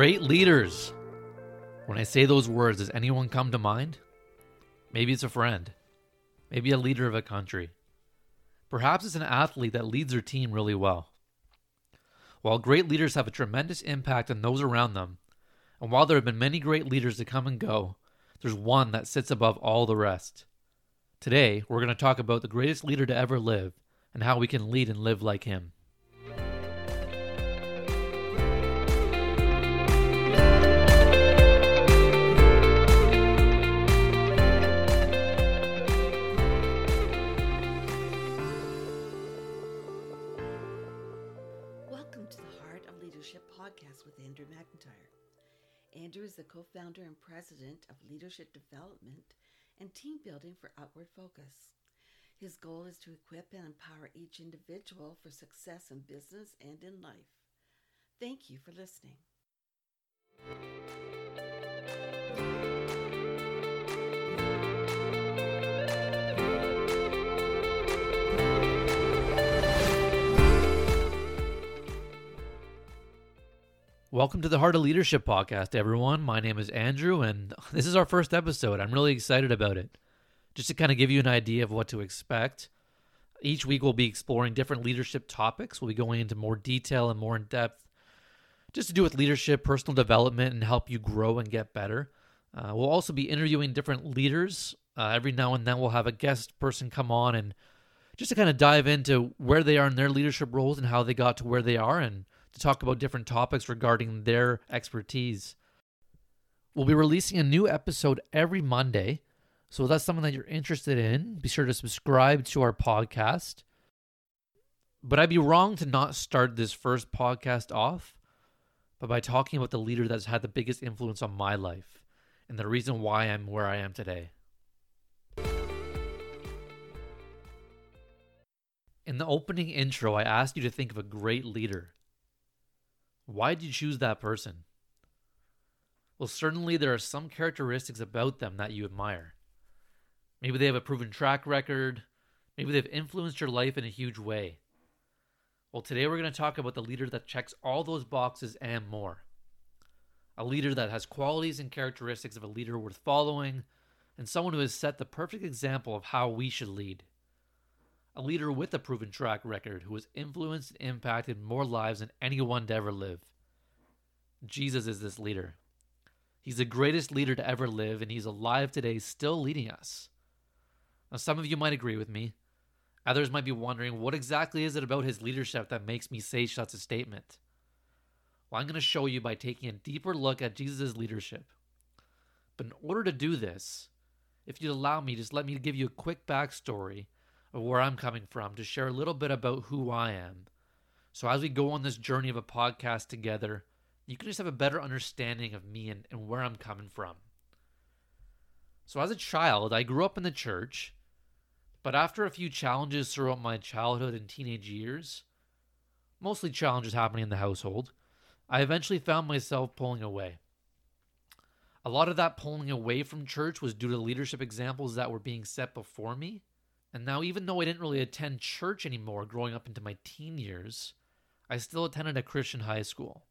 Great leaders. When I say those words, does anyone come to mind? Maybe it's a friend. Maybe a leader of a country. Perhaps it's an athlete that leads their team really well. While great leaders have a tremendous impact on those around them, and while there have been many great leaders to come and go, there's one that sits above all the rest. Today, we're going to talk about the greatest leader to ever live and how we can lead and live like him. The co founder and president of Leadership Development and Team Building for Outward Focus. His goal is to equip and empower each individual for success in business and in life. Thank you for listening. Welcome to the Heart of Leadership podcast, everyone. My name is Andrew, and this is our first episode. I'm really excited about it. Just to kind of give you an idea of what to expect, each week we'll be exploring different leadership topics. We'll be going into more detail and more in depth, just to do with leadership, personal development, and help you grow and get better. Uh, we'll also be interviewing different leaders. Uh, every now and then we'll have a guest person come on and just to kind of dive into where they are in their leadership roles and how they got to where they are and to talk about different topics regarding their expertise. We'll be releasing a new episode every Monday. So if that's something that you're interested in, be sure to subscribe to our podcast. But I'd be wrong to not start this first podcast off but by talking about the leader that's had the biggest influence on my life and the reason why I'm where I am today. In the opening intro, I asked you to think of a great leader. Why did you choose that person? Well, certainly there are some characteristics about them that you admire. Maybe they have a proven track record. Maybe they've influenced your life in a huge way. Well, today we're going to talk about the leader that checks all those boxes and more. A leader that has qualities and characteristics of a leader worth following, and someone who has set the perfect example of how we should lead. A leader with a proven track record who has influenced and impacted more lives than anyone to ever live. Jesus is this leader. He's the greatest leader to ever live, and he's alive today, still leading us. Now, some of you might agree with me. Others might be wondering what exactly is it about his leadership that makes me say such a statement? Well, I'm going to show you by taking a deeper look at Jesus' leadership. But in order to do this, if you'd allow me, just let me give you a quick backstory of where I'm coming from to share a little bit about who I am. So as we go on this journey of a podcast together, you can just have a better understanding of me and, and where I'm coming from. So as a child, I grew up in the church but after a few challenges throughout my childhood and teenage years, mostly challenges happening in the household, I eventually found myself pulling away. A lot of that pulling away from church was due to leadership examples that were being set before me. And now, even though I didn't really attend church anymore growing up into my teen years, I still attended a Christian high school.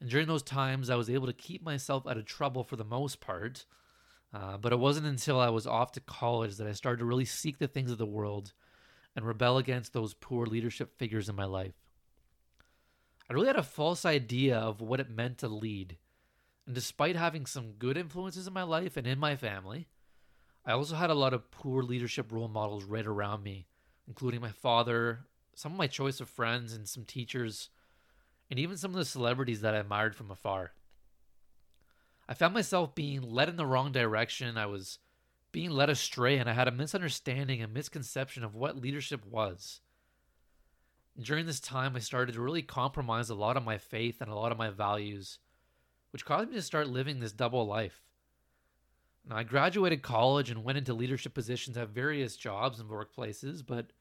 And during those times, I was able to keep myself out of trouble for the most part uh, but it wasn't until I was off to college that I started to really seek the things of the world and rebel against those poor leadership figures in my life. I really had a false idea of what it meant to lead. And despite having some good influences in my life and in my family, I also had a lot of poor leadership role models right around me, including my father, some of my choice of friends, and some teachers, and even some of the celebrities that I admired from afar. I found myself being led in the wrong direction. I was being led astray, and I had a misunderstanding and misconception of what leadership was. During this time, I started to really compromise a lot of my faith and a lot of my values, which caused me to start living this double life. Now, I graduated college and went into leadership positions at various jobs and workplaces, but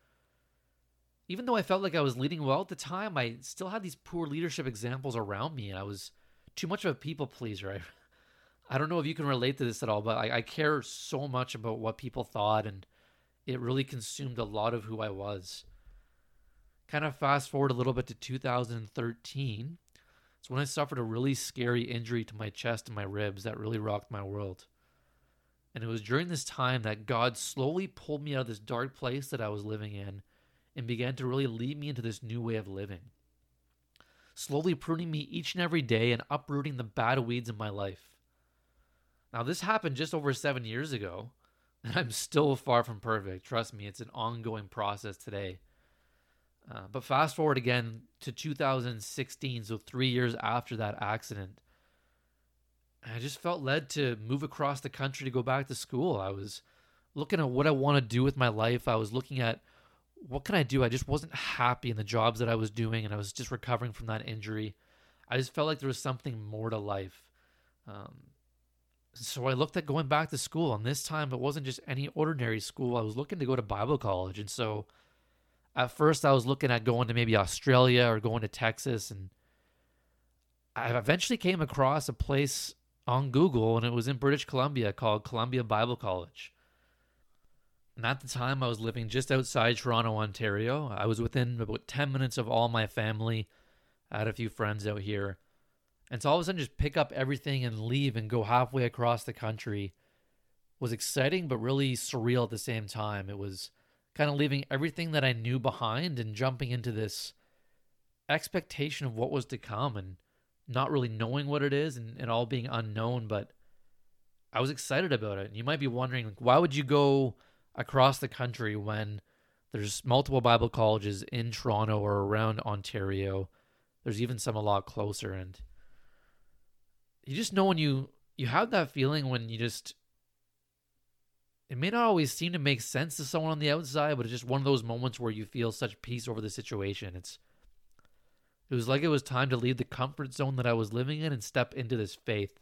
even though I felt like I was leading well at the time, I still had these poor leadership examples around me, and I was too much of a people pleaser. I I don't know if you can relate to this at all, but I, I care so much about what people thought, and it really consumed a lot of who I was. Kind of fast forward a little bit to 2013. It's when I suffered a really scary injury to my chest and my ribs that really rocked my world. And it was during this time that God slowly pulled me out of this dark place that I was living in and began to really lead me into this new way of living. Slowly pruning me each and every day and uprooting the bad weeds in my life. Now, this happened just over seven years ago, and I'm still far from perfect. Trust me, it's an ongoing process today. Uh, but fast forward again to 2016, so three years after that accident, I just felt led to move across the country to go back to school. I was looking at what I want to do with my life. I was looking at what can I do. I just wasn't happy in the jobs that I was doing, and I was just recovering from that injury. I just felt like there was something more to life. Um, so I looked at going back to school, and this time it wasn't just any ordinary school. I was looking to go to Bible college, and so at first I was looking at going to maybe Australia or going to Texas, and I eventually came across a place on Google, and it was in British Columbia called Columbia Bible College. And at the time, I was living just outside Toronto, Ontario. I was within about 10 minutes of all my family. I had a few friends out here. And so all of a sudden, just pick up everything and leave and go halfway across the country was exciting, but really surreal at the same time. It was kind of leaving everything that I knew behind and jumping into this expectation of what was to come and not really knowing what it is and, all being unknown. But I was excited about it. And you might be wondering, like, why would you go across the country when there's multiple Bible colleges in Toronto or around Ontario? There's even some a lot closer. And you just know when you you have that feeling when you just it may not always seem to make sense to someone on the outside, but it's just one of those moments where you feel such peace over the situation. It's it was like it was time to leave the comfort zone that I was living in and step into this faith.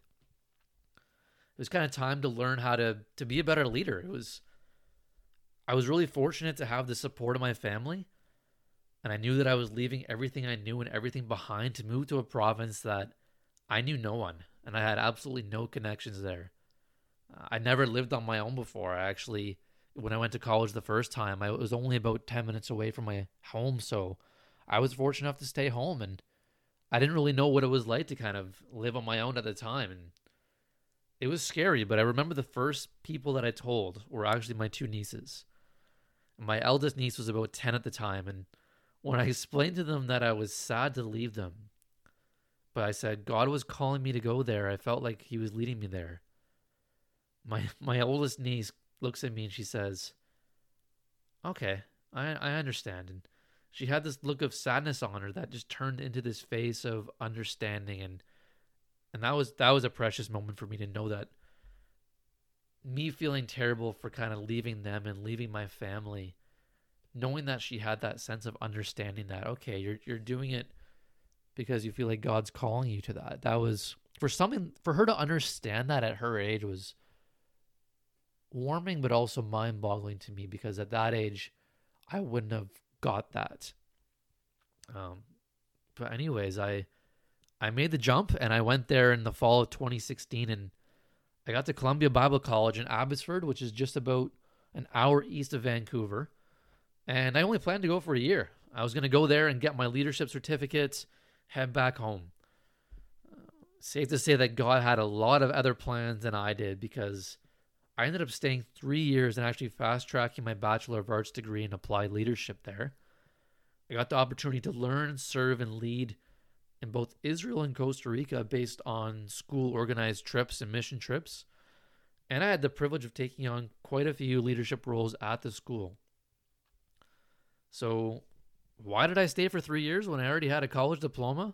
It was kind of time to learn how to to be a better leader. It was I was really fortunate to have the support of my family, and I knew that I was leaving everything I knew and everything behind to move to a province that I knew no one and I had absolutely no connections there. I never lived on my own before. I actually, when I went to college the first time, I was only about 10 minutes away from my home. So I was fortunate enough to stay home and I didn't really know what it was like to kind of live on my own at the time. And it was scary, but I remember the first people that I told were actually my two nieces. My eldest niece was about 10 at the time. And when I explained to them that I was sad to leave them, but I said God was calling me to go there. I felt like He was leading me there. My my oldest niece looks at me and she says, "Okay, I I understand." And she had this look of sadness on her that just turned into this face of understanding and and that was that was a precious moment for me to know that me feeling terrible for kind of leaving them and leaving my family knowing that she had that sense of understanding that okay you're you're doing it because you feel like God's calling you to that. That was for something for her to understand that at her age was warming but also mind-boggling to me because at that age I wouldn't have got that. Um but anyways, I I made the jump and I went there in the fall of 2016 and I got to Columbia Bible College in Abbotsford, which is just about an hour east of Vancouver. And I only planned to go for a year. I was going to go there and get my leadership certificates head back home. safe to say that God had a lot of other plans than I did because I ended up staying three years and actually fast tracking my Bachelor of Arts degree in applied leadership there. I got the opportunity to learn, serve, and lead in both Israel and Costa Rica based on school organized trips and mission trips. And I had the privilege of taking on quite a few leadership roles at the school. So why did I stay for three years when I already had a college diploma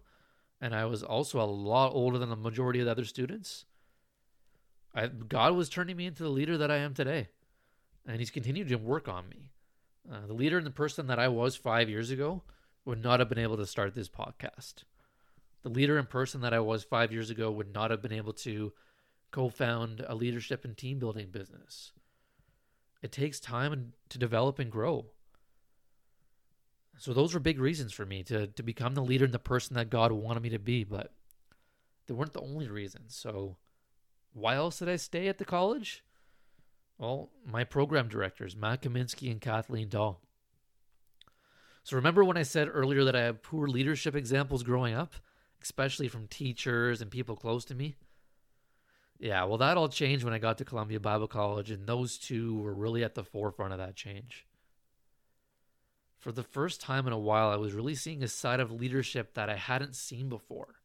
and I was also a lot older than the majority of the other students? I, God was turning me into the leader that I am today, and He's continued to work on me. Uh, the leader and the person that I was five years ago would not have been able to start this podcast. The leader and person that I was five years ago would not have been able to co found a leadership and team building business. It takes time to develop and grow. So those were big reasons for me to to become the leader and the person that God wanted me to be, but they weren't the only reasons. So why else did I stay at the college? Well, my program directors, Matt Kaminsky and Kathleen Dahl. So remember when I said earlier that I had poor leadership examples growing up? especially from teachers and people close to me. Yeah, well, that all changed when I got to Columbia Bible College, and those two were really at the forefront of that change. For the first time in a while, I was really seeing a side of leadership that I hadn't seen before.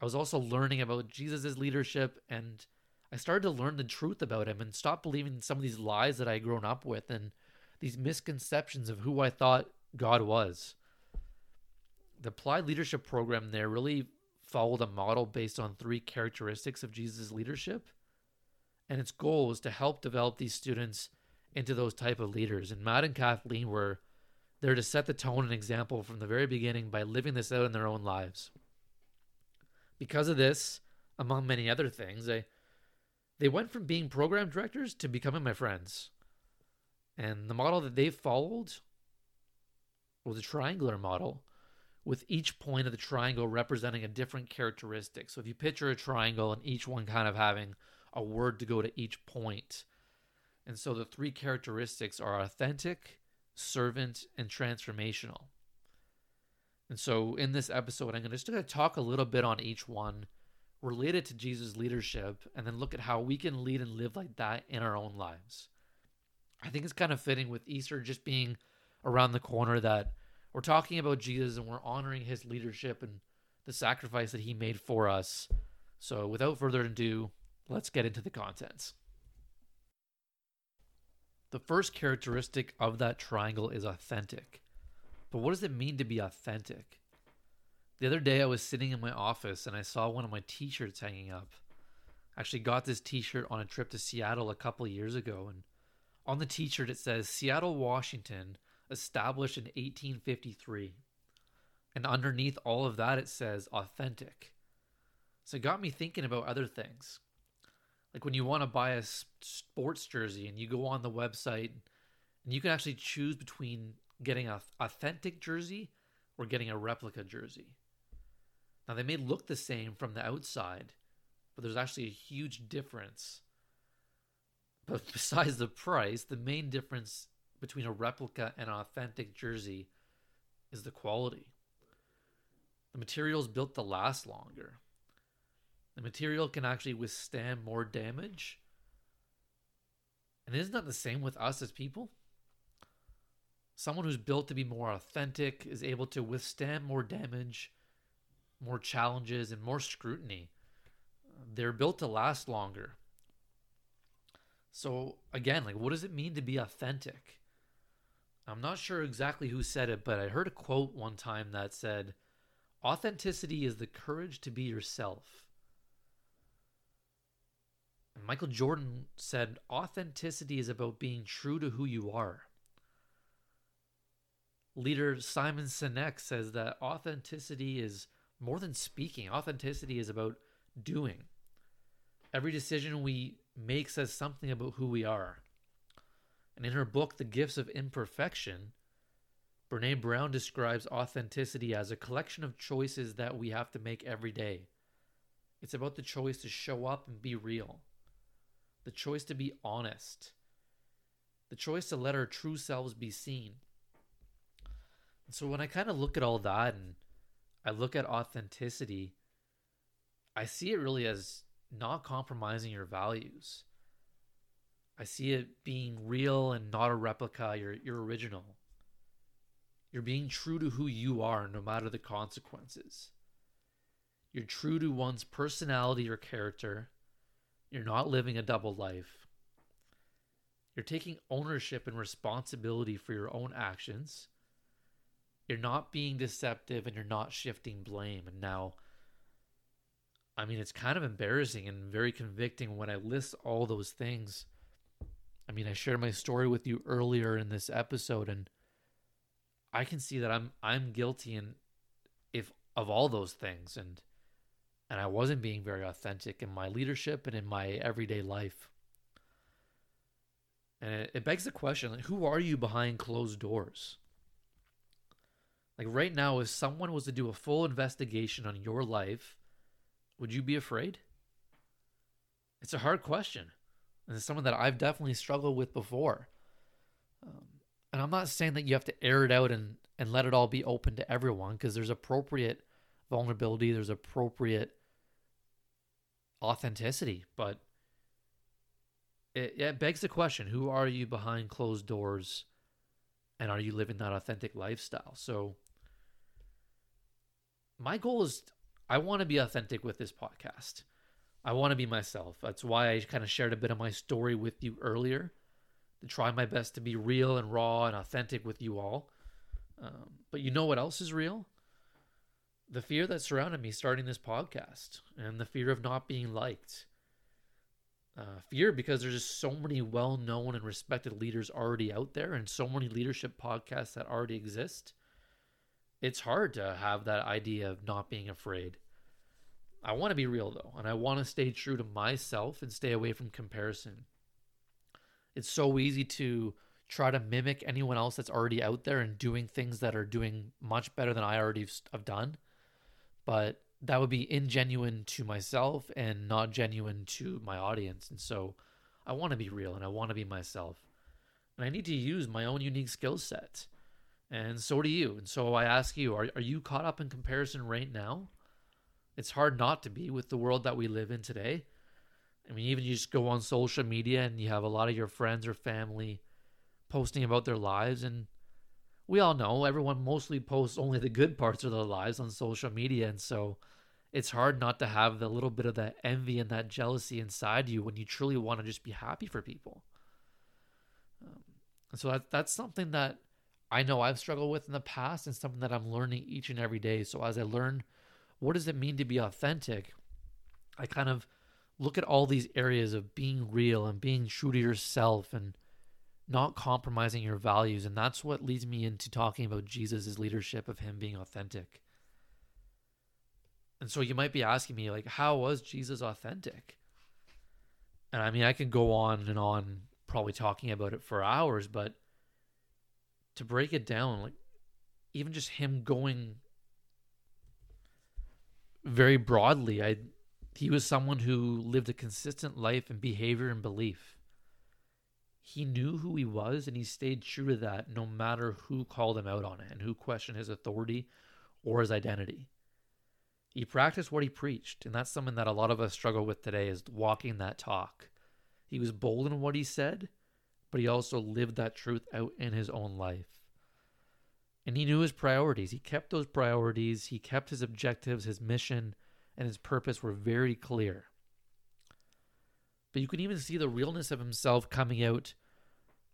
I was also learning about Jesus' leadership, and I started to learn the truth about him and stop believing some of these lies that I had grown up with and these misconceptions of who I thought God was. The applied leadership program there really followed a model based on three characteristics of Jesus' leadership. And its goal was to help develop these students into those type of leaders. And Matt and Kathleen were there to set the tone and example from the very beginning by living this out in their own lives. Because of this, among many other things, they they went from being program directors to becoming my friends. And the model that they followed was a triangular model with each point of the triangle representing a different characteristic. So if you picture a triangle and each one kind of having a word to go to each point. And so the three characteristics are authentic, servant, and transformational. And so in this episode, I'm just going to talk a little bit on each one related to Jesus' leadership and then look at how we can lead and live like that in our own lives. I think it's kind of fitting with Easter just being around the corner that we're talking about Jesus and we're honoring his leadership and the sacrifice that he made for us. So, without further ado, let's get into the contents. The first characteristic of that triangle is authentic. But what does it mean to be authentic? The other day, I was sitting in my office and I saw one of my t shirts hanging up. I actually got this t shirt on a trip to Seattle a couple years ago, and on the t shirt it says Seattle, Washington, established in 1853. And underneath all of that, it says authentic. So it got me thinking about other things. Like when you want to buy a sports jersey and you go on the website and you can actually choose between getting an authentic jersey or getting a replica jersey. Now, they may look the same from the outside, but there's actually a huge difference. But besides the price, the main difference between a replica and an authentic jersey is the quality. The material is built to last longer. The material can actually withstand more damage. And isn't that the same with us as people? Someone who's built to be more authentic is able to withstand more damage, more challenges, and more scrutiny. They're built to last longer. So, again, like, what does it mean to be authentic? I'm not sure exactly who said it, but I heard a quote one time that said, Authenticity is the courage to be yourself. And Michael Jordan said, Authenticity is about being true to who you are. Leader Simon Sinek says that authenticity is more than speaking, authenticity is about doing. Every decision we make says something about who we are. And in her book, The Gifts of Imperfection, Brene Brown describes authenticity as a collection of choices that we have to make every day. It's about the choice to show up and be real, the choice to be honest, the choice to let our true selves be seen. So when I kind of look at all that and I look at authenticity, I see it really as not compromising your values. I see it being real and not a replica. You're, you're original. You're being true to who you are, no matter the consequences. You're true to one's personality or character. You're not living a double life. You're taking ownership and responsibility for your own actions. You're not being deceptive and you're not shifting blame. And now, I mean, it's kind of embarrassing and very convicting when I list all those things I mean, I shared my story with you earlier in this episode, and I can see that I'm I'm guilty and if of all those things, and and I wasn't being very authentic in my leadership and in my everyday life. And it, it begs the question: like, who are you behind closed doors? Like right now, if someone was to do a full investigation on your life, would you be afraid? It's a hard question and it's someone that I've definitely struggled with before. Um, and I'm not saying that you have to air it out and, and let it all be open to everyone because there's appropriate vulnerability, there's appropriate authenticity, but it, it begs the question who are you behind closed doors and are you living that authentic lifestyle? So, my goal is I want to be authentic with this podcast. I want to be myself. That's why I kind of shared a bit of my story with you earlier to try my best to be real and raw and authentic with you all. Um, but you know what else is real? The fear that surrounded me starting this podcast and the fear of not being liked. Uh, fear because there's just so many well known and respected leaders already out there and so many leadership podcasts that already exist. It's hard to have that idea of not being afraid. I want to be real though, and I want to stay true to myself and stay away from comparison. It's so easy to try to mimic anyone else that's already out there and doing things that are doing much better than I already have done. But that would be ingenuine to myself and not genuine to my audience. And so I want to be real and I want to be myself. And I need to use my own unique skill set. And so do you. And so I ask you, are, are you caught up in comparison right now? It's hard not to be with the world that we live in today. I mean, even you just go on social media and you have a lot of your friends or family posting about their lives. And we all know everyone mostly posts only the good parts of their lives on social media. And so it's hard not to have the little bit of that envy and that jealousy inside you when you truly want to just be happy for people. Um, and so that, that's something that I know I've struggled with in the past and something that I'm learning each and every day. So as I learn what does it mean to be authentic, I kind of look at all these areas of being real and being true to yourself and not compromising your values. And that's what leads me into talking about Jesus' leadership of him being authentic. And so you might be asking me, like, how was Jesus authentic? And I mean, I can go on and on, probably talking about it for hours, but to break it down, like, even just him going very broadly, I he was someone who lived a consistent life and behavior and belief. He knew who he was and he stayed true to that no matter who called him out on it and who questioned his authority or his identity. He practiced what he preached, and that's something that a lot of us struggle with today is walking that talk. He was bold in what he said, but he also lived that truth out in his own life. And he knew his priorities. He kept those priorities, he kept his objectives, his mission, and his purpose were very clear. But you can even see the realness of himself coming out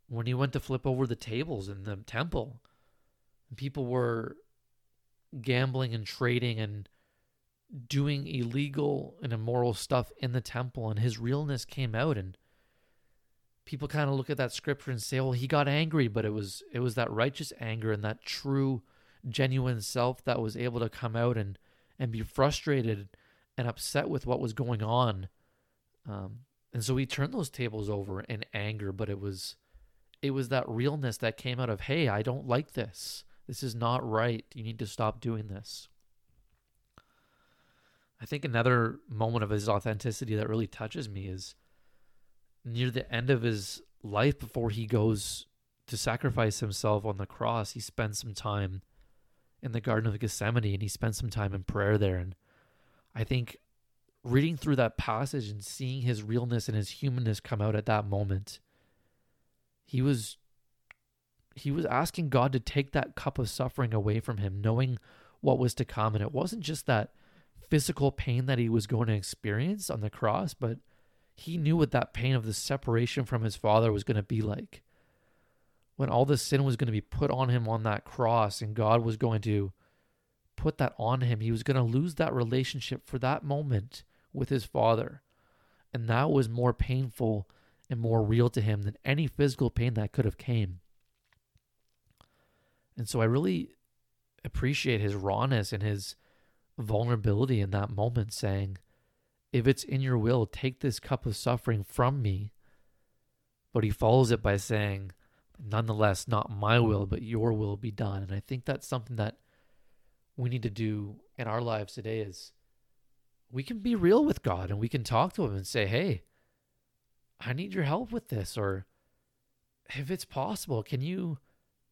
when he went to flip over the tables in the temple. People were gambling and trading and doing illegal and immoral stuff in the temple, and his realness came out. And people kind of look at that scripture and say, "Well, he got angry, but it was it was that righteous anger and that true, genuine self that was able to come out and and be frustrated and upset with what was going on." Um, and so he turned those tables over in anger, but it was it was that realness that came out of, "Hey, I don't like this. This is not right. You need to stop doing this." I think another moment of his authenticity that really touches me is near the end of his life before he goes to sacrifice himself on the cross, he spends some time in the Garden of Gethsemane and he spends some time in prayer there. And I think reading through that passage and seeing his realness and his humanness come out at that moment, he was he was asking God to take that cup of suffering away from him, knowing what was to come. And it wasn't just that physical pain that he was going to experience on the cross, but he knew what that pain of the separation from his father was going to be like. When all the sin was going to be put on him on that cross and God was going to put that on him, he was going to lose that relationship for that moment with his father. And that was more painful and more real to him than any physical pain that could have came. And so I really appreciate his rawness and his vulnerability in that moment saying, if it's in your will, take this cup of suffering from me. But he follows it by saying, nonetheless, not my will, but your will be done. And I think that's something that we need to do in our lives today is we can be real with God and we can talk to him and say, hey, I need your help with this. Or if it's possible, can you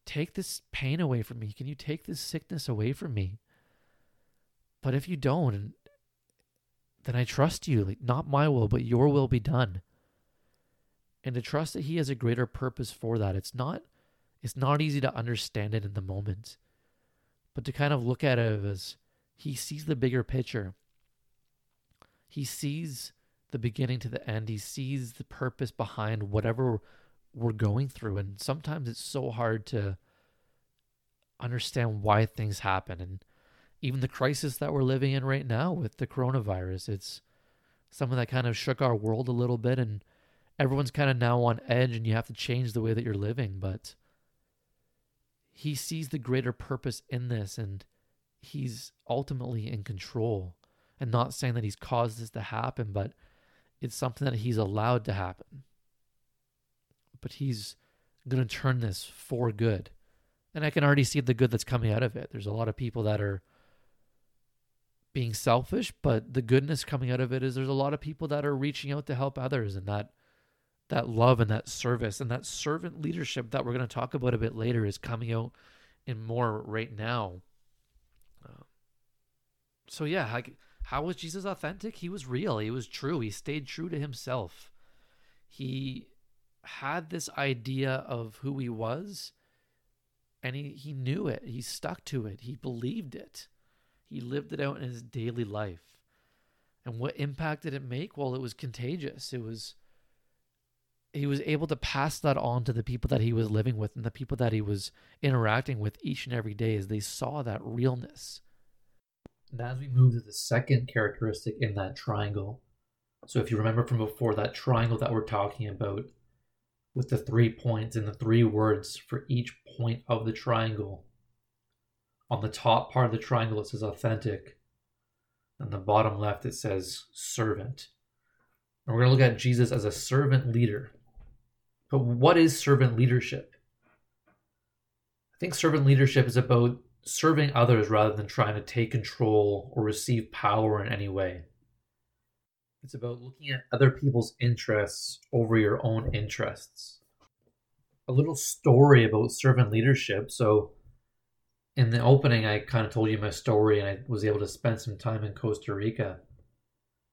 take this pain away from me? Can you take this sickness away from me? But if you don't, then I trust you. Like, not my will, but your will be done. And to trust that he has a greater purpose for that. It's not it's not easy to understand it in the moment. But to kind of look at it as he sees the bigger picture. He sees the beginning to the end. He sees the purpose behind whatever we're going through. And sometimes it's so hard to understand why things happen. And even the crisis that we're living in right now with the coronavirus. It's something that kind of shook our world a little bit, and everyone's kind of now on edge, and you have to change the way that you're living. But he sees the greater purpose in this, and he's ultimately in control. And not saying that he's caused this to happen, but it's something that he's allowed to happen. But he's going to turn this for good. And I can already see the good that's coming out of it. There's a lot of people that are being selfish, but the goodness coming out of it is there's a lot of people that are reaching out to help others and that that love and that service and that servant leadership that we're going to talk about a bit later is coming out in more right now. Uh, so yeah, how, how was Jesus authentic? He was real. He was true. He stayed true to himself. He had this idea of who he was and he, he knew it. He stuck to it. He believed it. He lived it out in his daily life. And what impact did it make? Well, it was contagious. It was he was able to pass that on to the people that he was living with and the people that he was interacting with each and every day as they saw that realness. And as we move to the second characteristic in that triangle, so if you remember from before, that triangle that we're talking about with the three points and the three words for each point of the triangle, on the top part of the triangle, it says authentic. And the bottom left, it says servant. And we're going to look at Jesus as a servant leader. But what is servant leadership? I think servant leadership is about serving others rather than trying to take control or receive power in any way. It's about looking at other people's interests over your own interests. A little story about servant leadership. So, in the opening, I kind of told you my story, and I was able to spend some time in Costa Rica.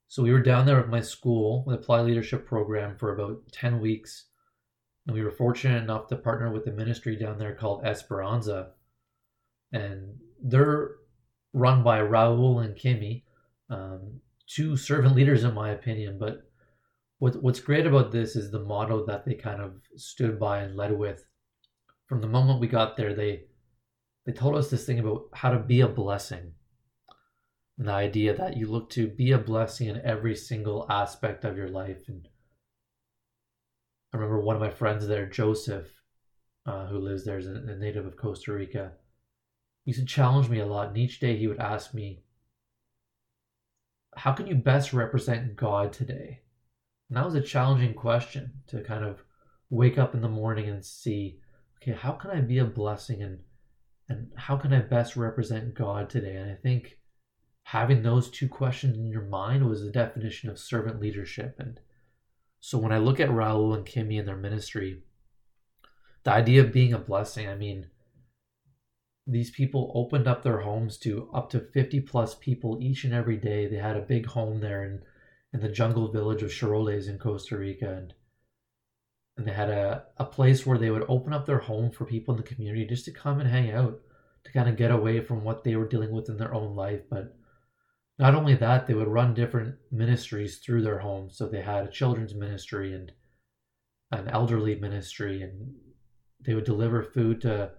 So we were down there with my school, the Apply Leadership Program, for about 10 weeks. And we were fortunate enough to partner with a ministry down there called Esperanza. And they're run by Raul and Kimmy, um, two servant leaders, in my opinion. But what, what's great about this is the motto that they kind of stood by and led with. From the moment we got there, they they told us this thing about how to be a blessing. And the idea that you look to be a blessing in every single aspect of your life. And I remember one of my friends there, Joseph, uh, who lives there, is a, a native of Costa Rica. He used to challenge me a lot. And each day he would ask me, How can you best represent God today? And that was a challenging question to kind of wake up in the morning and see, okay, how can I be a blessing and and how can I best represent God today? And I think having those two questions in your mind was the definition of servant leadership. And so when I look at Raul and Kimmy and their ministry, the idea of being a blessing, I mean, these people opened up their homes to up to 50 plus people each and every day. They had a big home there in, in the jungle village of Chiroles in Costa Rica. And, and they had a, a place where they would open up their home for people in the community just to come and hang out to kind of get away from what they were dealing with in their own life. But not only that, they would run different ministries through their home So they had a children's ministry and an elderly ministry, and they would deliver food to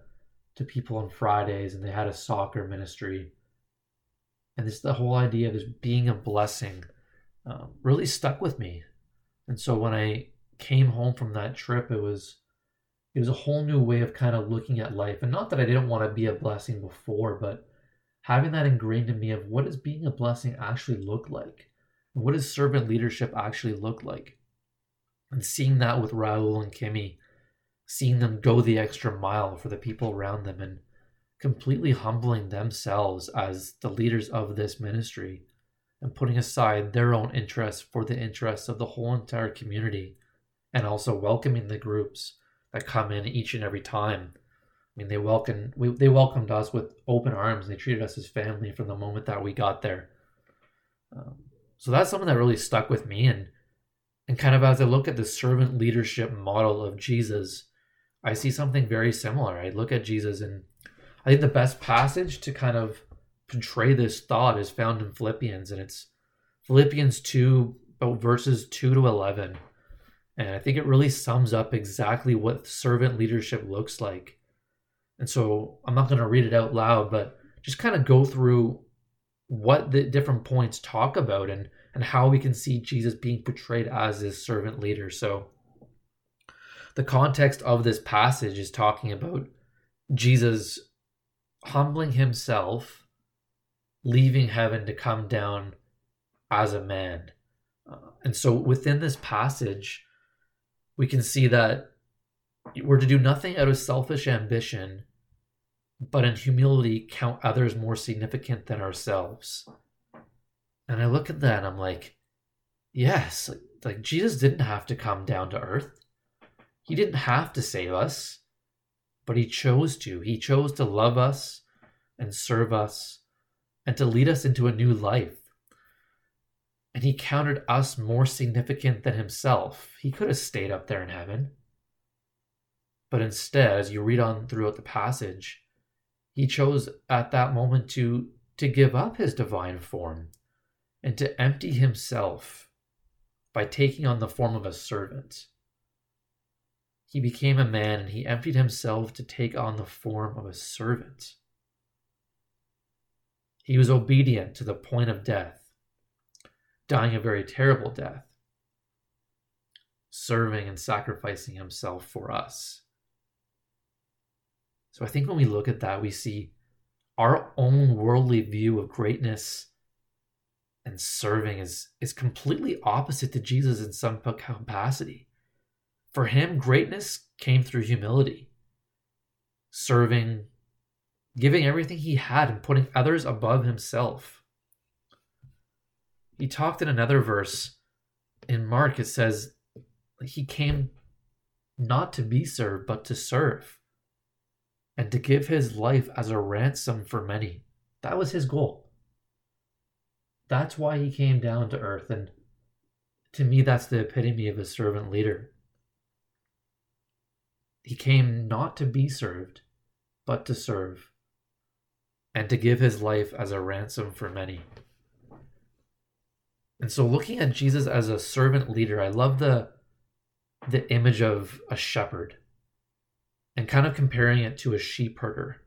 to people on Fridays, and they had a soccer ministry. And this the whole idea of this being a blessing um, really stuck with me. And so when I came home from that trip, it was it was a whole new way of kind of looking at life. And not that I didn't want to be a blessing before, but having that ingrained in me of what does being a blessing actually look like? What does servant leadership actually look like? And seeing that with Raul and Kimmy, seeing them go the extra mile for the people around them and completely humbling themselves as the leaders of this ministry and putting aside their own interests for the interests of the whole entire community and also welcoming the groups that come in each and every time I mean, they welcomed we, they welcomed us with open arms. They treated us as family from the moment that we got there. Um, so that's something that really stuck with me, and and kind of as I look at the servant leadership model of Jesus, I see something very similar. I look at Jesus, and I think the best passage to kind of portray this thought is found in Philippians, and it's Philippians two, verses two to eleven, and I think it really sums up exactly what servant leadership looks like. And so I'm not going to read it out loud, but just kind of go through what the different points talk about and and how we can see Jesus being portrayed as this servant leader. So the context of this passage is talking about Jesus humbling himself, leaving heaven to come down as a man. Uh, and so within this passage, we can see that we're to do nothing out of selfish ambition, but in humility count others more significant than ourselves. And I look at that and I'm like, yes, like, like Jesus didn't have to come down to earth. He didn't have to save us, but he chose to. He chose to love us and serve us and to lead us into a new life. And he counted us more significant than himself. He could have stayed up there in heaven. But instead, as you read on throughout the passage, he chose at that moment to, to give up his divine form and to empty himself by taking on the form of a servant. He became a man and he emptied himself to take on the form of a servant. He was obedient to the point of death, dying a very terrible death, serving and sacrificing himself for us. So I think when we look at that, we see our own worldly view of greatness and serving is, is completely opposite to Jesus in some capacity. For him, greatness came through humility, serving, giving everything he had, and putting others above himself. He talked in another verse in Mark, it says, he came not to be served, but to serve, and to give his life as a ransom for many. That was his goal. That's why he came down to earth. And to me, that's the epitome of a servant leader. He came not to be served, but to serve, and to give his life as a ransom for many. And so looking at Jesus as a servant leader, I love the the image of a shepherd and kind of comparing it to a sheep herder.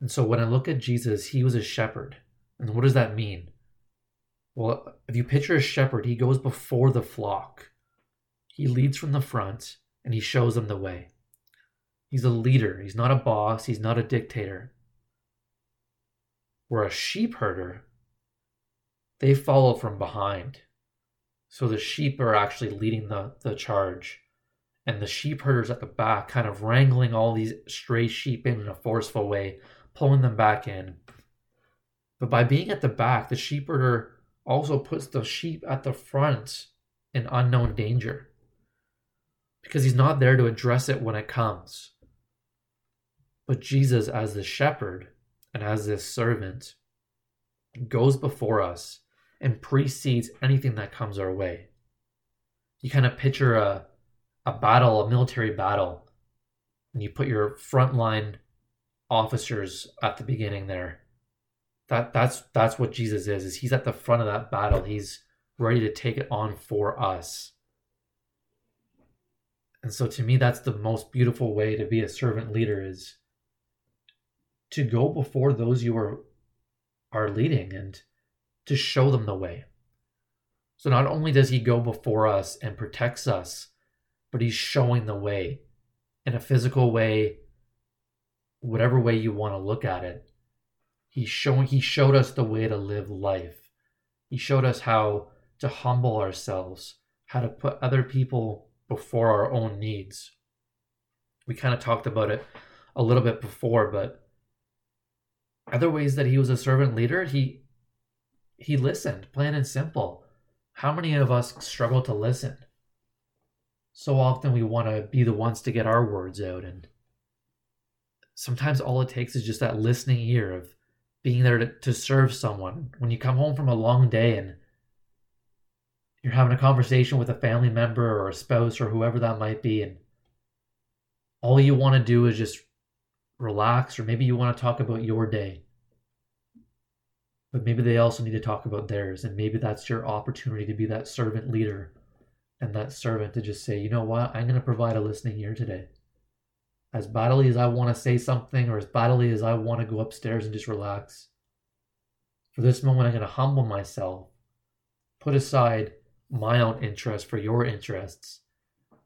And so when I look at Jesus, he was a shepherd. And what does that mean? Well, if you picture a shepherd, he goes before the flock. He leads from the front and he shows them the way. He's a leader. He's not a boss. He's not a dictator. Where a sheep herder, they follow from behind. So the sheep are actually leading the, the charge. And the sheep herders at the back, kind of wrangling all these stray sheep in in a forceful way, pulling them back in. But by being at the back, the sheep herder also puts the sheep at the front in unknown danger because he's not there to address it when it comes. But Jesus, as the shepherd and as this servant, goes before us and precedes anything that comes our way. You kind of picture a, a battle, a military battle, and you put your frontline officers at the beginning there that that's that's what Jesus is. Is he's at the front of that battle. He's ready to take it on for us. And so to me that's the most beautiful way to be a servant leader is to go before those you are are leading and to show them the way. So not only does he go before us and protects us, but he's showing the way in a physical way, whatever way you want to look at it. He showing he showed us the way to live life. He showed us how to humble ourselves, how to put other people before our own needs. We kind of talked about it a little bit before, but other ways that he was a servant leader, he he listened, plain and simple. How many of us struggle to listen? So often we want to be the ones to get our words out and sometimes all it takes is just that listening ear of being there to, to serve someone. When you come home from a long day and you're having a conversation with a family member or a spouse or whoever that might be, and all you want to do is just relax, or maybe you want to talk about your day. But maybe they also need to talk about theirs, and maybe that's your opportunity to be that servant leader and that servant to just say, you know what, I'm going to provide a listening ear today as bodily as I want to say something or as bodily as I want to go upstairs and just relax. For this moment, I'm going to humble myself, put aside my own interest for your interests,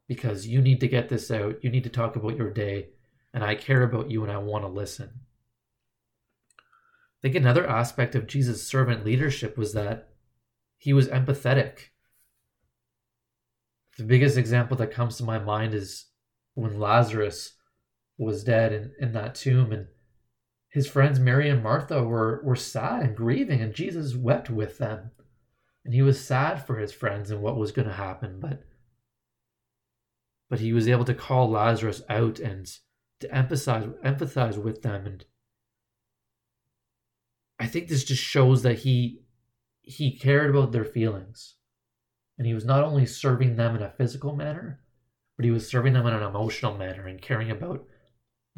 because you need to get this out. You need to talk about your day, and I care about you and I want to listen. I think another aspect of Jesus' servant leadership was that he was empathetic. The biggest example that comes to my mind is when Lazarus was dead in, in that tomb and his friends Mary and Martha were were sad and grieving and Jesus wept with them. And he was sad for his friends and what was going to happen, but but he was able to call Lazarus out and to emphasize empathize with them and I think this just shows that he he cared about their feelings. And he was not only serving them in a physical manner, but he was serving them in an emotional manner and caring about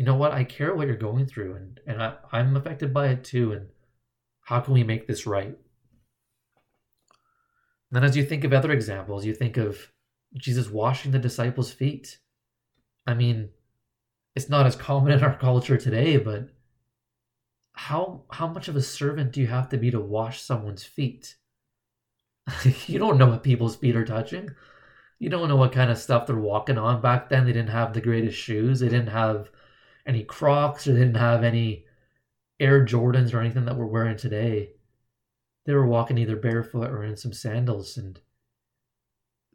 you know what, I care what you're going through and, and I, I'm affected by it too. And how can we make this right? And then as you think of other examples, you think of Jesus washing the disciples' feet. I mean, it's not as common in our culture today, but how how much of a servant do you have to be to wash someone's feet? you don't know what people's feet are touching. You don't know what kind of stuff they're walking on. Back then, they didn't have the greatest shoes. They didn't have any Crocs or they didn't have any Air Jordans or anything that we're wearing today. They were walking either barefoot or in some sandals, and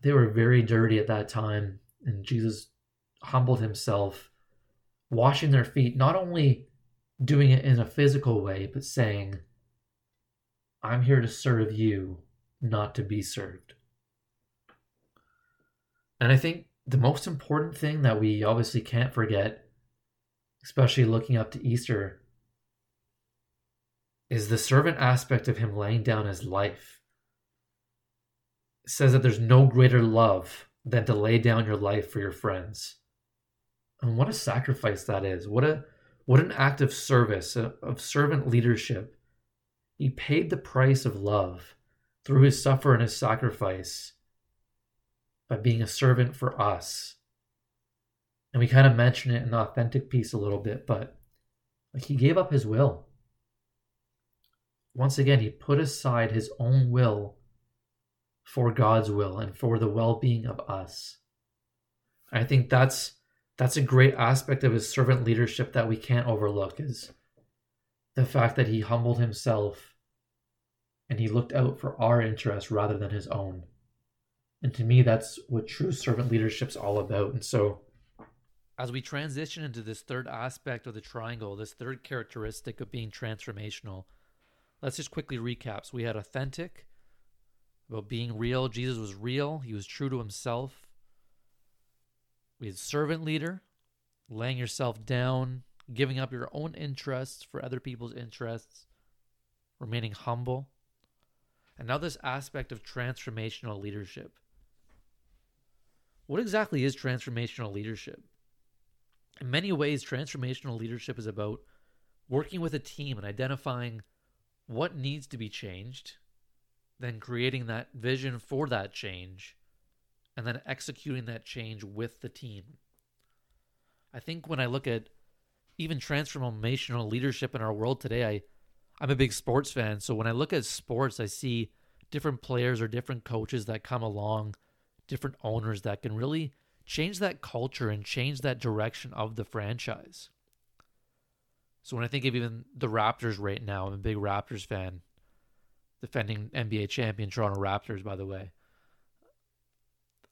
they were very dirty at that time. And Jesus humbled himself, washing their feet, not only doing it in a physical way, but saying, I'm here to serve you, not to be served. And I think the most important thing that we obviously can't forget especially looking up to Easter, is the servant aspect of him laying down his life. It says that there's no greater love than to lay down your life for your friends. And what a sacrifice that is. What a what an act of service, uh, of servant leadership. He paid the price of love through his suffer and his sacrifice by being a servant for us and we kind of mention it in the authentic piece a little bit, but like he gave up his will. Once again, he put aside his own will for God's will and for the well-being of us. I think that's that's a great aspect of his servant leadership that we can't overlook is the fact that he humbled himself and he looked out for our interests rather than his own. And to me that's what true servant leadership's all about. And so as we transition into this third aspect of the triangle, this third characteristic of being transformational, let's just quickly recap. So we had authentic, about being real. Jesus was real, he was true to himself. We had servant leader, laying yourself down, giving up your own interests for other people's interests, remaining humble. And now, this aspect of transformational leadership. What exactly is transformational leadership? in many ways, transformational leadership is about working with a team and identifying what needs to be changed, then creating that vision for that change, and then executing that change with the team. I think when I look at even transformational leadership in our world today, I, I'm a big sports fan. So when I look at sports, I see different players or different coaches that come along, different owners that can really change that culture and change that direction of the franchise. So when I think of even the Raptors right now, I'm a big Raptors fan. Defending NBA champion Toronto Raptors, by the way.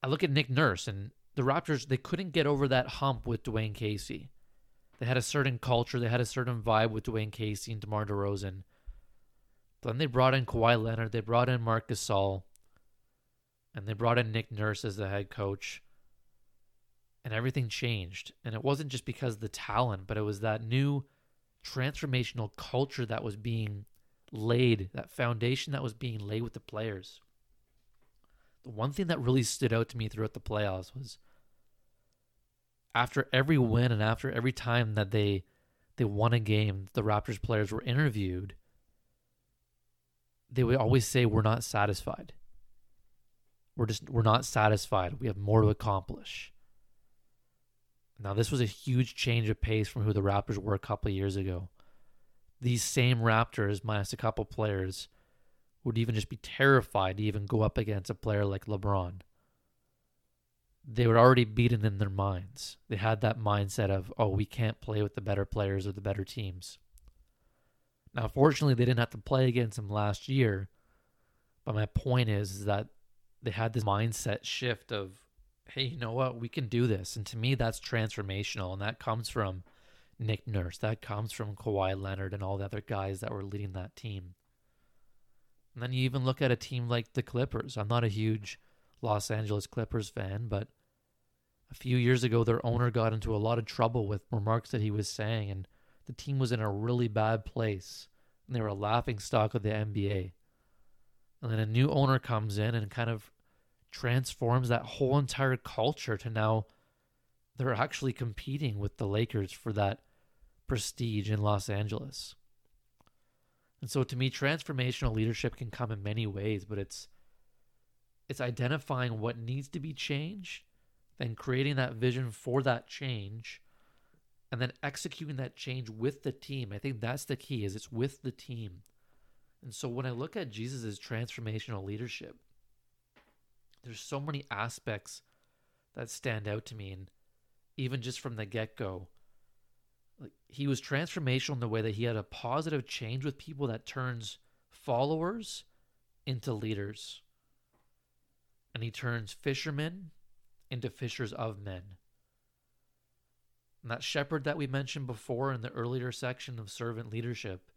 I look at Nick Nurse and the Raptors, they couldn't get over that hump with Dwane Casey. They had a certain culture, they had a certain vibe with Dwane Casey and DeMar DeRozan. But then they brought in Kawhi Leonard, they brought in Marc Gasol, and they brought in Nick Nurse as the head coach. and everything changed. And it wasn't just because of the talent, but it was that new transformational culture that was being laid, that foundation that was being laid with the players. One thing that really stood out to me throughout the playoffs was after every win and after every time that they they won a game, the Raptors players were interviewed. They would always say, "We're not satisfied. We're just we're not satisfied. We have more to accomplish." Now, this was a huge change of pace from who the Raptors were a couple years ago. These same Raptors, minus a couple players, would even just be terrified to even go up against a player like LeBron. They were already beaten in their minds. They had that mindset of, oh, we can't play with the better players or the better teams. Now, fortunately, they didn't have to play against him last year. But my point is, is that they had this mindset shift of, hey, you know what? We can do this. And to me, that's transformational. And that comes from Nick Nurse. That comes from Kawhi Leonard and all the other guys that were leading that team. And then you even look at a team like the Clippers. I'm not a huge Los Angeles Clippers fan, but a few years ago, their owner got into a lot of trouble with remarks that he was saying, and the team was in a really bad place. And they were a laughing stock of the NBA. And then a new owner comes in and kind of transforms that whole entire culture to now they're actually competing with the Lakers for that prestige in Los Angeles. And so to me transformational leadership can come in many ways, but it's it's identifying what needs to be changed, then creating that vision for that change, and then executing that change with the team. I think that's the key is it's with the team. And so when I look at Jesus' transformational leadership, there's so many aspects that stand out to me and even just from the get-go like he was transformational in the way that he had a positive change with people that turns followers into leaders and he turns fishermen into fishers of men and that shepherd that we mentioned before in the earlier section of servant leadership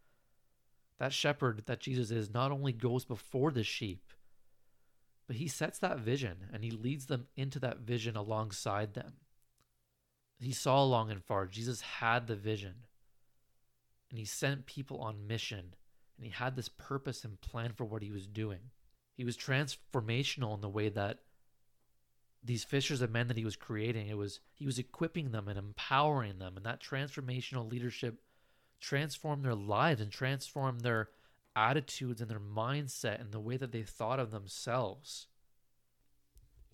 that shepherd that Jesus is not only goes before the sheep but he sets that vision and he leads them into that vision alongside them. He saw long and far. Jesus had the vision. And he sent people on mission. And he had this purpose and plan for what he was doing. He was transformational in the way that these fishers of men that he was creating, it was he was equipping them and empowering them. And that transformational leadership transformed their lives and transformed their attitudes and their mindset and the way that they thought of themselves.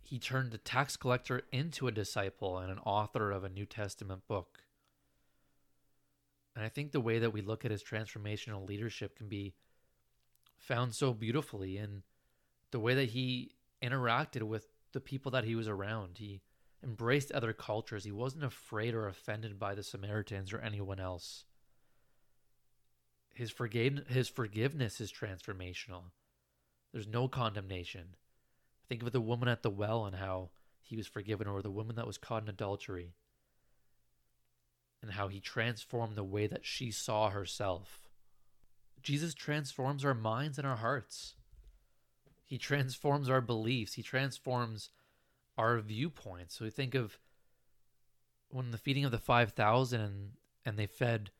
He turned the tax collector into a disciple and an author of a New Testament book. And I think the way that we look at his transformational leadership can be found so beautifully in the way that he interacted with the people that he was around. He embraced other cultures. He wasn't afraid or offended by the Samaritans or anyone else his forgave his forgiveness is transformational. There's no condemnation. Think of the woman at the well and how he was forgiven, or the woman that was caught in adultery, and how he transformed the way that she saw herself. Jesus transforms our minds and our hearts. He transforms our beliefs. He transforms our viewpoints. So we think of when the feeding of the 5,000 and, and they fed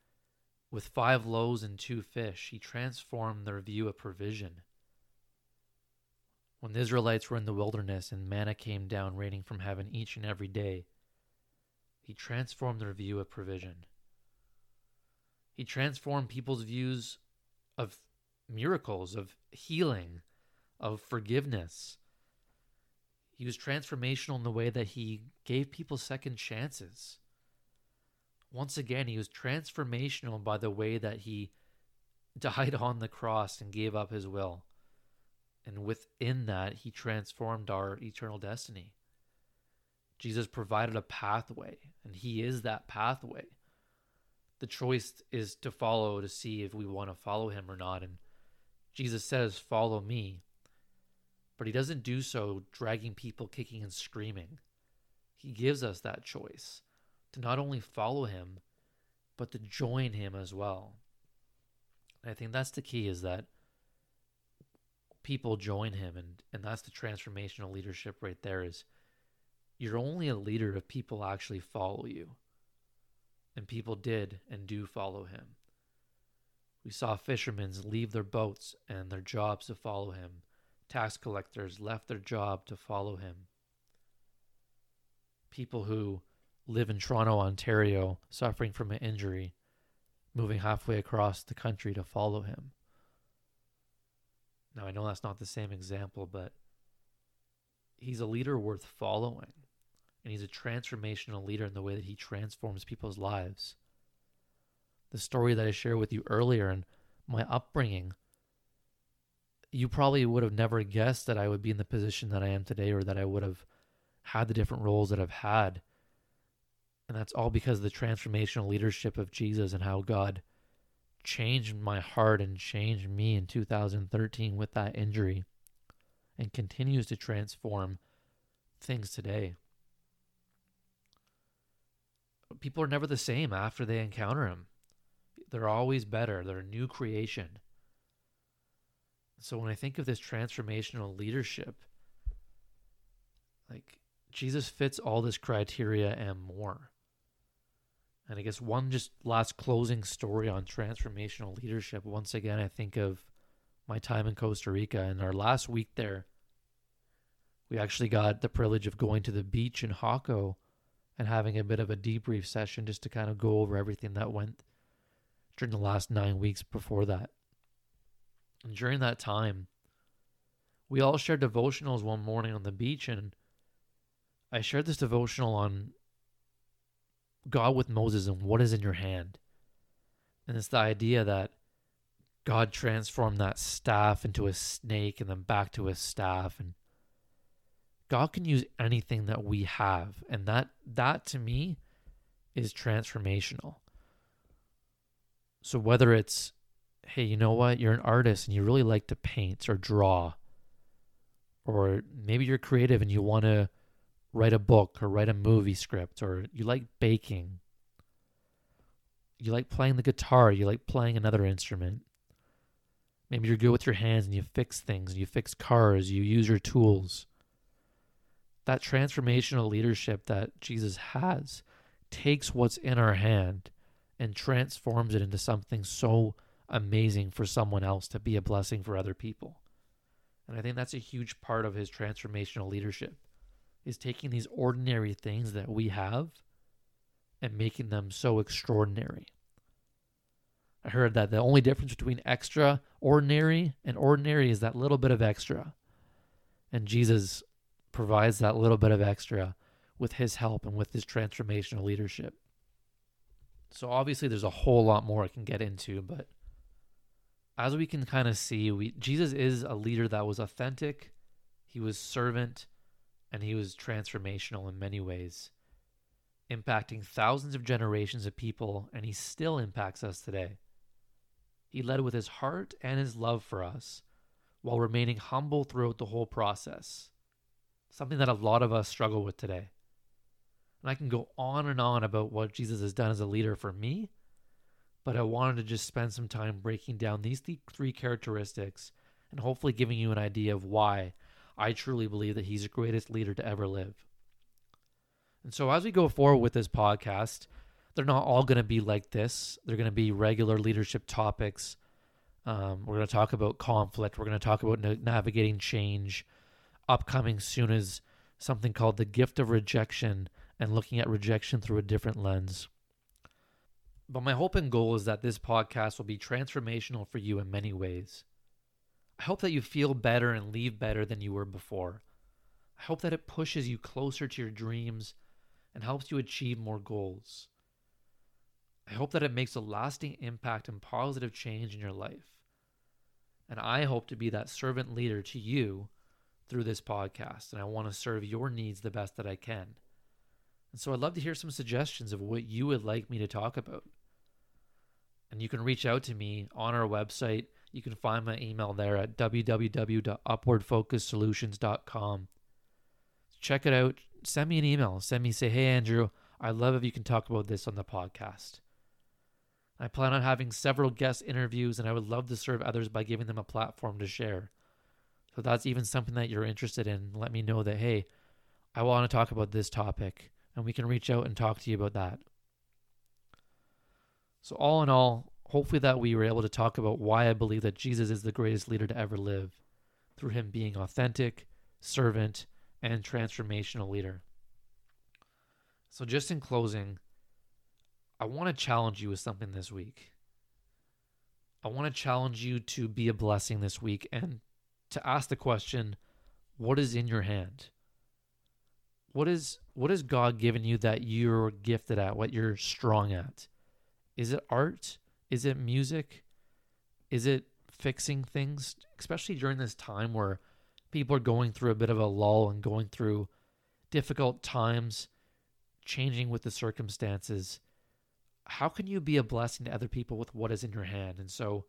with five loaves and two fish, he transformed their view of provision. When the Israelites were in the wilderness and manna came down raining from heaven each and every day, he transformed their view of provision. He transformed people's views of miracles, of healing, of forgiveness. He was transformational in the way that he gave people second chances once again, he was transformational by the way that he died on the cross and gave up his will. And within that, he transformed our eternal destiny. Jesus provided a pathway, and he is that pathway. The choice is to follow to see if we want to follow him or not. And Jesus says, Follow me. But he doesn't do so dragging people kicking and screaming. He gives us that choice to not only follow him, but to join him as well. And I think that's the key is that people join him and, and that's the transformational leadership right there is you're only a leader if people actually follow you. And people did and do follow him. We saw fishermen leave their boats and their jobs to follow him. Tax collectors left their job to follow him. People who live in Toronto, Ontario, suffering from an injury, moving halfway across the country to follow him. Now, I know that's not the same example, but he's a leader worth following. And he's a transformational leader in the way that he transforms people's lives. The story that I shared with you earlier and my upbringing, you probably would have never guessed that I would be in the position that I am today or that I would have had the different roles that I've had. And that's all because of the transformational leadership of Jesus and how God changed my heart and changed me in 2013 with that injury and continues to transform things today. People are never the same after they encounter him. They're always better. They're a new creation. So when I think of this transformational leadership, like Jesus fits all this criteria and more. And I guess one just last closing story on transformational leadership. Once again, I think of my time in Costa Rica and our last week there. We actually got the privilege of going to the beach in Jaco and having a bit of a debrief session just to kind of go over everything that went during the last nine weeks before that. And during that time, we all shared devotionals one morning on the beach, and I shared this devotional on God with Moses and what is in your hand. And it's the idea that God transformed that staff into a snake and then back to a staff and God can use anything that we have and that that to me is transformational. So whether it's hey, you know what, you're an artist and you really like to paint or draw or maybe you're creative and you want to write a book or write a movie script or you like baking. You like playing the guitar, you like playing another instrument. Maybe you're good with your hands and you fix things, and you fix cars, you use your tools. That transformational leadership that Jesus has takes what's in our hand and transforms it into something so amazing for someone else to be a blessing for other people. And I think that's a huge part of his transformational leadership is taking these ordinary things that we have and making them so extraordinary. I heard that the only difference between extra ordinary and ordinary is that little bit of extra. And Jesus provides that little bit of extra with his help and with his transformational leadership. So obviously there's a whole lot more I can get into, but as we can kind of see, we Jesus is a leader that was authentic, he was servant, and he was transformational in many ways, impacting thousands of generations of people, and he still impacts us today. He led with his heart and his love for us while remaining humble throughout the whole process, something that a lot of us struggle with today. And I can go on and on about what Jesus has done as a leader for me, but I wanted to just spend some time breaking down these three characteristics and hopefully giving you an idea of why I truly believe that he's the greatest leader to ever live. And so, as we go forward with this podcast, they're not all going to be like this. They're going to be regular leadership topics. Um, we're going to talk about conflict. We're going to talk about na- navigating change. Upcoming soon is something called the gift of rejection and looking at rejection through a different lens. But my hope and goal is that this podcast will be transformational for you in many ways. I hope that you feel better and leave better than you were before. I hope that it pushes you closer to your dreams and helps you achieve more goals. I hope that it makes a lasting impact and positive change in your life. And I hope to be that servant leader to you through this podcast. And I want to serve your needs the best that I can. And so I'd love to hear some suggestions of what you would like me to talk about. And you can reach out to me on our website you can find my email there at www.upwardfocussolutions.com. Check it out. Send me an email. Send me, say, hey, Andrew, I'd love if you can talk about this on the podcast. I plan on having several guest interviews, and I would love to serve others by giving them a platform to share. So that's even something that you're interested in. Let me know that, hey, I want to talk about this topic, and we can reach out and talk to you about that. So, all in all, hopefully, that we were able to talk about why I believe that Jesus is the greatest leader to ever live through him being authentic, servant, and transformational leader. So, just in closing, I want to challenge you with something this week. I want to challenge you to be a blessing this week and to ask the question what is in your hand? What is what has God given you that you're gifted at, what you're strong at? Is it art? Is it music? Is it fixing things, especially during this time where people are going through a bit of a lull and going through difficult times, changing with the circumstances? How can you be a blessing to other people with what is in your hand? And so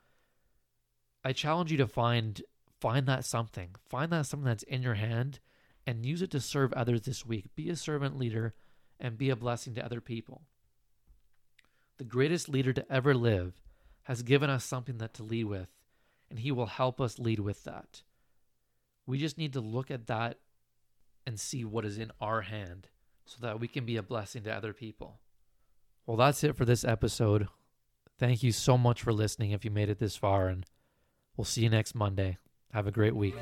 I challenge you to find find that something. Find that something that's in your hand and use it to serve others this week. Be a servant leader and be a blessing to other people. The greatest leader to ever live has given us something that to lead with, and he will help us lead with that. We just need to look at that and see what is in our hand so that we can be a blessing to other people. Well, that's it for this episode. Thank you so much for listening if you made it this far, and we'll see you next Monday. Have a great week.